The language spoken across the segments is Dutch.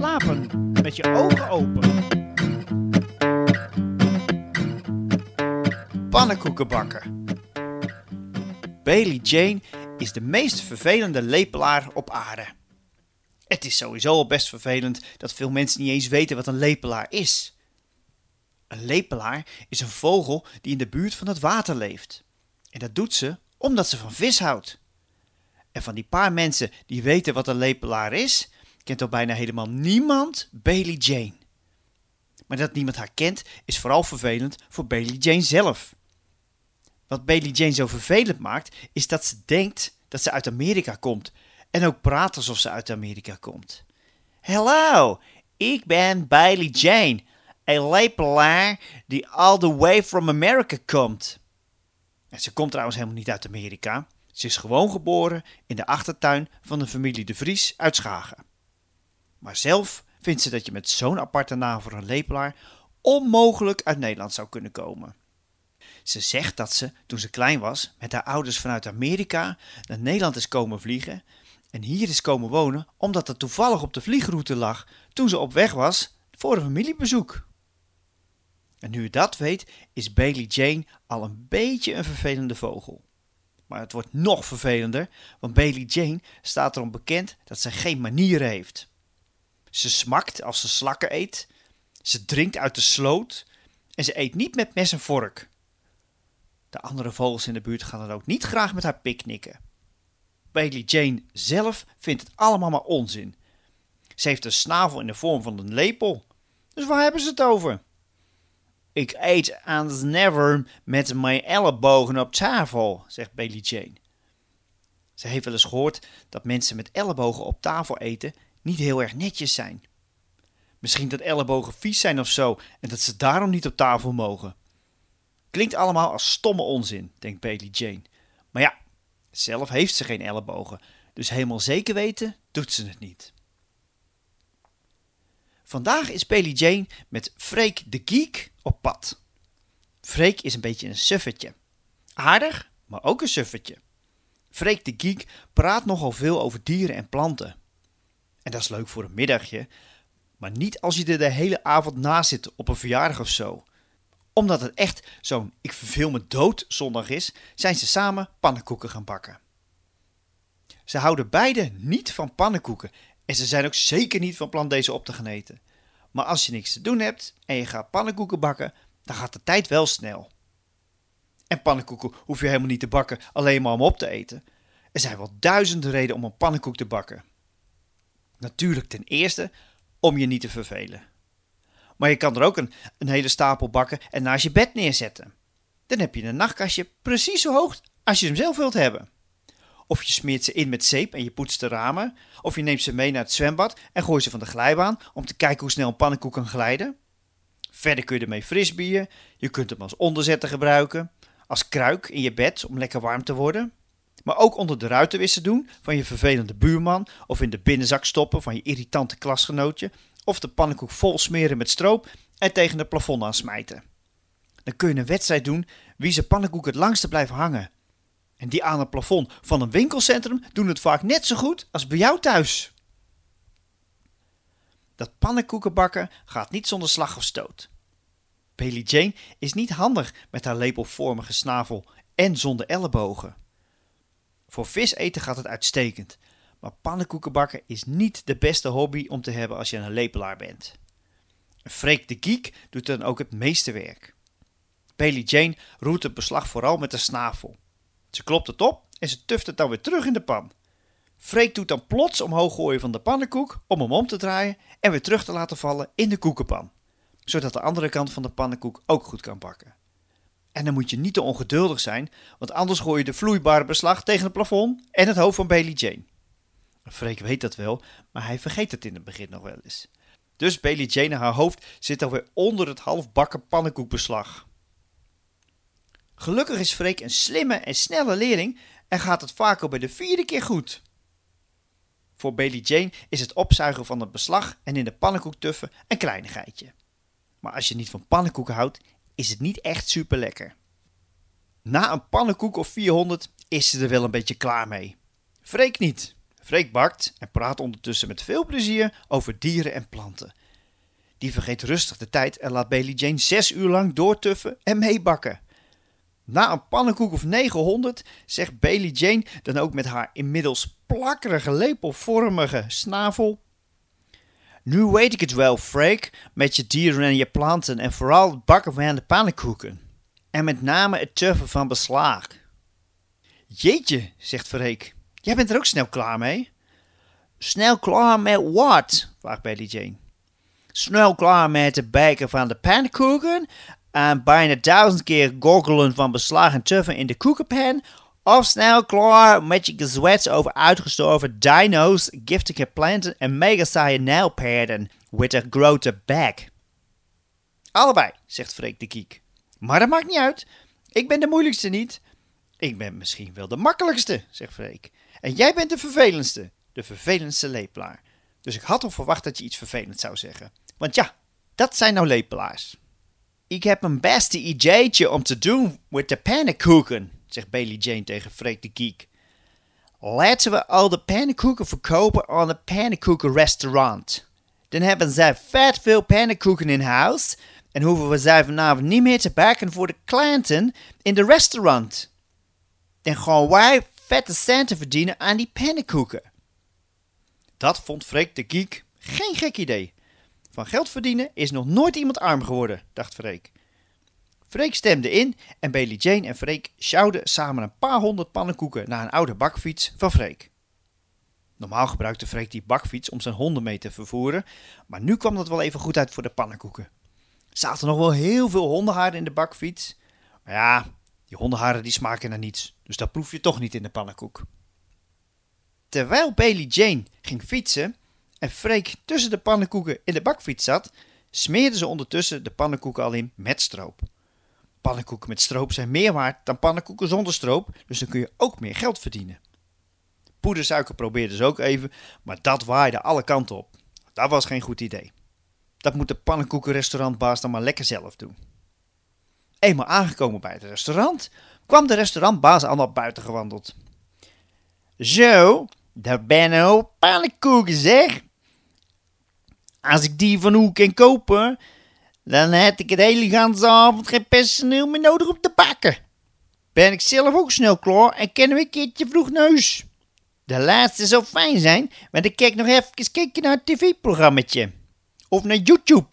slapen met je ogen open. Pannenkoeken bakken. Bailey Jane is de meest vervelende lepelaar op aarde. Het is sowieso al best vervelend dat veel mensen niet eens weten wat een lepelaar is. Een lepelaar is een vogel die in de buurt van het water leeft. En dat doet ze omdat ze van vis houdt. En van die paar mensen die weten wat een lepelaar is, kent al bijna helemaal niemand Bailey Jane. Maar dat niemand haar kent is vooral vervelend voor Bailey Jane zelf. Wat Bailey Jane zo vervelend maakt, is dat ze denkt dat ze uit Amerika komt en ook praat alsof ze uit Amerika komt. Hallo, ik ben Bailey Jane, een lepelaar die all the way from America komt. En ze komt trouwens helemaal niet uit Amerika. Ze is gewoon geboren in de achtertuin van de familie De Vries uit Schagen. Maar zelf vindt ze dat je met zo'n aparte naam voor een lepelaar onmogelijk uit Nederland zou kunnen komen. Ze zegt dat ze, toen ze klein was, met haar ouders vanuit Amerika naar Nederland is komen vliegen en hier is komen wonen omdat het toevallig op de vliegroute lag toen ze op weg was voor een familiebezoek. En nu je dat weet, is Bailey Jane al een beetje een vervelende vogel. Maar het wordt nog vervelender, want Bailey Jane staat erom bekend dat ze geen manieren heeft. Ze smakt als ze slakken eet, ze drinkt uit de sloot en ze eet niet met mes en vork. De andere vogels in de buurt gaan dan ook niet graag met haar picknicken. Bailey Jane zelf vindt het allemaal maar onzin. Ze heeft een snavel in de vorm van een lepel. Dus waar hebben ze het over? Ik eet aan never met mijn ellebogen op tafel, zegt Bailey Jane. Ze heeft wel eens gehoord dat mensen met ellebogen op tafel eten niet heel erg netjes zijn. Misschien dat ellebogen vies zijn of zo en dat ze daarom niet op tafel mogen. Klinkt allemaal als stomme onzin, denkt Bailey Jane. Maar ja, zelf heeft ze geen ellebogen, dus helemaal zeker weten doet ze het niet. Vandaag is Bailey Jane met Freek de Geek op pad. Freek is een beetje een suffetje. Aardig, maar ook een suffetje. Freek de Geek praat nogal veel over dieren en planten. En dat is leuk voor een middagje, maar niet als je er de hele avond na zit op een verjaardag of zo. Omdat het echt zo'n ik verveel me dood zondag is, zijn ze samen pannenkoeken gaan bakken. Ze houden beide niet van pannenkoeken en ze zijn ook zeker niet van plan deze op te gaan eten. Maar als je niks te doen hebt en je gaat pannenkoeken bakken, dan gaat de tijd wel snel. En pannenkoeken hoef je helemaal niet te bakken alleen maar om op te eten. Er zijn wel duizenden redenen om een pannenkoek te bakken. Natuurlijk ten eerste om je niet te vervelen. Maar je kan er ook een, hele stapel bakken en naast je bed neerzetten. Dan heb je een nachtkastje precies zo hoog als je hem zelf wilt hebben. Of je smeert ze in met zeep en je poetst de ramen. Of je neemt ze mee naar het zwembad en gooit ze van de glijbaan om te kijken hoe snel een pannenkoek kan glijden. Verder kun je ermee frisbieren. Je kunt hem als onderzetter gebruiken. Als kruik in je bed om lekker warm te worden. Maar ook onder de ruitenwisser doen van je vervelende buurman. Of in de binnenzak stoppen van je irritante klasgenootje. Of de pannenkoek vol smeren met stroop en tegen het plafond aansmijten. Dan kun je een wedstrijd doen wie zijn pannenkoek het langste blijft hangen. En die aan het plafond van een winkelcentrum doen het vaak net zo goed als bij jou thuis. Dat pannenkoeken bakken gaat niet zonder slag of stoot. Bailey Jane is niet handig met haar lepelvormige snavel en zonder ellebogen. Voor vis eten gaat het uitstekend, maar pannenkoeken bakken is niet de beste hobby om te hebben als je een lepelaar bent. Freek de Geek doet dan ook het meeste werk. Bailey Jane roert het beslag vooral met de snavel. Ze klopt het op en ze tuft het dan weer terug in de pan. Freek doet dan plots omhoog gooien van de pannenkoek om hem om te draaien en weer terug te laten vallen in de koekenpan, zodat de andere kant van de pannenkoek ook goed kan bakken. En dan moet je niet te ongeduldig zijn, want anders gooi je de vloeibare beslag tegen het plafond en het hoofd van Bailey Jane. Freek weet dat wel, maar hij vergeet het in het begin nog wel eens. Dus Bailey Jane haar hoofd zit alweer onder het halfbakken pannenkoekbeslag. Gelukkig is Freek een slimme en snelle leerling en gaat het vaak al bij de vierde keer goed. Voor Bailey Jane is het opzuigen van het beslag en in de pannenkoek tuffen een kleinigheidje. Maar als je niet van pannenkoeken houdt, is het niet echt super lekker. Na een pannenkoek of 400 is ze er wel een beetje klaar mee. Freek niet. Freek bakt en praat ondertussen met veel plezier over dieren en planten. Die vergeet rustig de tijd en laat Bailey Jane zes uur lang doortuffen en meebakken. Na een pannenkoek of 900 zegt Bailey Jane dan ook met haar inmiddels plakkerige lepelvormige snavel. Nu weet ik het wel, Freek, met je dieren en je planten en vooral het bakken van de pannenkoeken. En met name het tuffen van beslag. Jeetje, zegt Freek, jij bent er ook snel klaar mee? Snel klaar met wat? vraagt Bailey Jane. Snel klaar met het bakken van de pannenkoeken en bijna duizend keer goggelen van beslagen tuffen in de koekenpan of snel klaar met je gezwets over uitgestorven dino's, giftige planten en mega saaie nijlpaarden with a grote bek. Allebei, zegt Freek de Kiek. Maar dat maakt niet uit. Ik ben de moeilijkste niet. Ik ben misschien wel de makkelijkste, zegt Freek. En jij bent de vervelendste, de vervelendste lepelaar. Dus ik had al verwacht dat je iets vervelends zou zeggen. Want ja, dat zijn nou lepelaars. Ik heb een beste ideetje om te doen met de pannenkoeken, zegt Bailey Jane tegen Freek de Geek. Laten we al de pannenkoeken verkopen aan een pannenkoekenrestaurant. Dan hebben zij vet veel pannenkoeken in huis en hoeven we zij vanavond niet meer te bakken voor de klanten in de restaurant. Dan gaan wij vette centen verdienen aan die pannenkoeken. Dat vond Freek de Geek geen gek idee. Van geld verdienen is nog nooit iemand arm geworden, dacht Freek. Freek stemde in en Bailey Jane en Freek sjouwden samen een paar honderd pannenkoeken naar een oude bakfiets van Freek. Normaal gebruikte Freek die bakfiets om zijn honden mee te vervoeren, maar nu kwam dat wel even goed uit voor de pannenkoeken. Er zaten nog wel heel veel hondenharen in de bakfiets, maar ja, die hondenharen die smaken naar niets, dus dat proef je toch niet in de pannenkoek. Terwijl Bailey Jane ging fietsen en Freek tussen de pannenkoeken in de bakfiets zat, smeerden ze ondertussen de pannenkoeken al in met stroop. Pannenkoeken met stroop zijn meer waard dan pannenkoeken zonder stroop, dus dan kun je ook meer geld verdienen. Poedersuiker probeerden ze ook even, maar dat waaide alle kanten op. Dat was geen goed idee. Dat moet de pannenkoekenrestaurantbaas dan maar lekker zelf doen. Eenmaal aangekomen bij het restaurant, kwam de restaurantbaas al naar buiten gewandeld. Zo, daar ben nou pannenkoeken zeg. Als ik die van u kan kopen, dan heb ik het hele ganse avond geen personeel meer nodig op de bakken. Ben ik zelf ook snel klaar en kennen we een keertje vroeg neus. De laatste zou fijn zijn, maar dan kijk nog even kijken naar het tv-programmaatje. Of naar YouTube.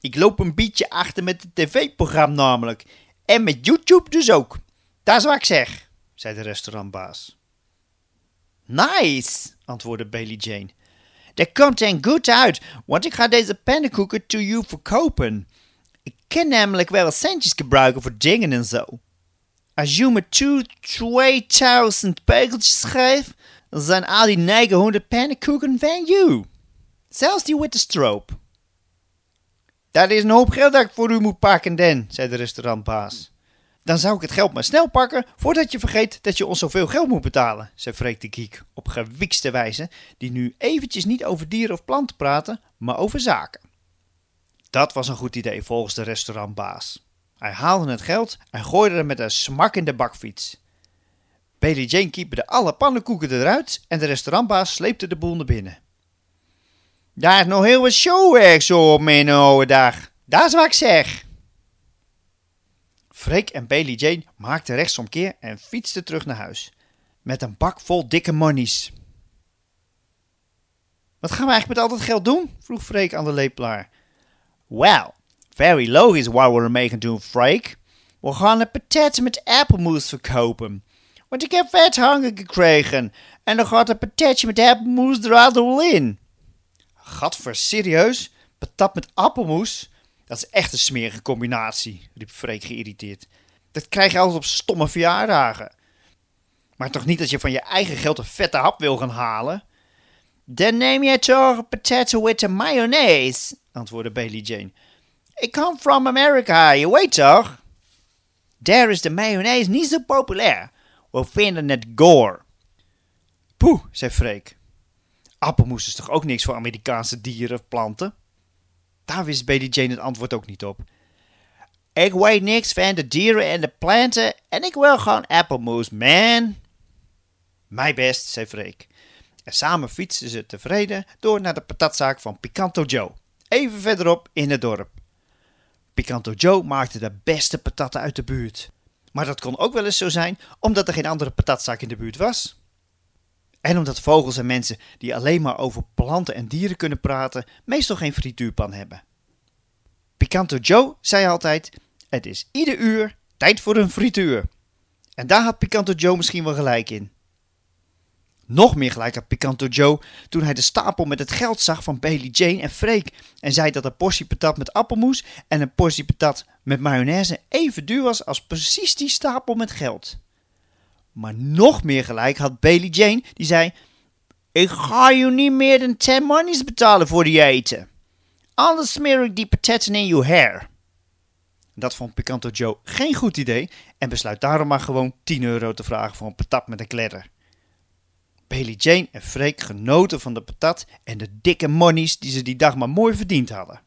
Ik loop een beetje achter met het tv-programma namelijk. En met YouTube dus ook. Dat is wat ik zeg, zei de restaurantbaas. Nice, antwoordde Bailey Jane. Dat komt en goed uit, want ik ga deze pannenkoeken to you verkopen. Ik kan namelijk wel centjes gebruiken voor dingen en zo. Als je me 2000 pegeltjes geeft, dan zijn al die 900 pannenkoeken van you. Zelfs die witte stroop. Dat is een hoop geld dat ik voor u moet pakken, Dan, zei de restaurantbaas. Dan zou ik het geld maar snel pakken voordat je vergeet dat je ons zoveel geld moet betalen, zei Freek de Geek op gewikste wijze, die nu eventjes niet over dieren of planten praten, maar over zaken. Dat was een goed idee volgens de restaurantbaas. Hij haalde het geld en gooide het met een smak in de bakfiets. Bailey Jane kieperde alle pannenkoeken eruit en de restaurantbaas sleepte de boel naar binnen. Daar is nog heel wat showwerk zo op mijn oude dag. Dat is wat ik zeg. Freek en Bailey Jane maakten rechtsomkeer en fietsten terug naar huis. Met een bak vol dikke monies. Wat gaan we eigenlijk met al dat geld doen? vroeg Freek aan de lepelaar. Well, very logisch wat we ermee gaan doen, Freek. We gaan een patat met appelmoes verkopen. Want ik heb vet honger gekregen. En dan gaat een patatje met appelmoes er al in. Gadver, serieus? Patat met appelmoes? Dat is echt een smerige combinatie, riep Freek geïrriteerd. Dat krijg je altijd op stomme verjaardagen. Maar toch niet dat je van je eigen geld een vette hap wil gaan halen? Dan neem je toch een potato with a mayonnaise, antwoordde Bailey Jane. Ik come from America, je weet toch? Daar is de mayonaise niet zo populair. We vinden het gore. Poeh, zei Freek. Appelmoes is toch ook niks voor Amerikaanse dieren of planten? Daar wist Bailey Jane het antwoord ook niet op. Ik weet niks van de dieren en de planten en ik wil gewoon appelmoes, man. Mij best, zei Freek. En samen fietsten ze tevreden door naar de patatzaak van Picanto Joe, even verderop in het dorp. Picanto Joe maakte de beste patatten uit de buurt. Maar dat kon ook wel eens zo zijn omdat er geen andere patatzaak in de buurt was. En omdat vogels en mensen die alleen maar over planten en dieren kunnen praten, meestal geen frituurpan hebben. Picanto Joe zei altijd: Het is ieder uur tijd voor een frituur. En daar had Picanto Joe misschien wel gelijk in. Nog meer gelijk had Picanto Joe toen hij de stapel met het geld zag van Bailey Jane en Freek en zei dat een portie patat met appelmoes en een portie patat met mayonaise even duur was als precies die stapel met geld. Maar nog meer gelijk had Bailey Jane, die zei: Ik ga je niet meer dan 10 monies betalen voor die eten. Anders smeer ik die patatten in je hair. Dat vond Picanto Joe geen goed idee en besluit daarom maar gewoon 10 euro te vragen voor een patat met een kledder. Bailey Jane en Freek genoten van de patat en de dikke monies die ze die dag maar mooi verdiend hadden.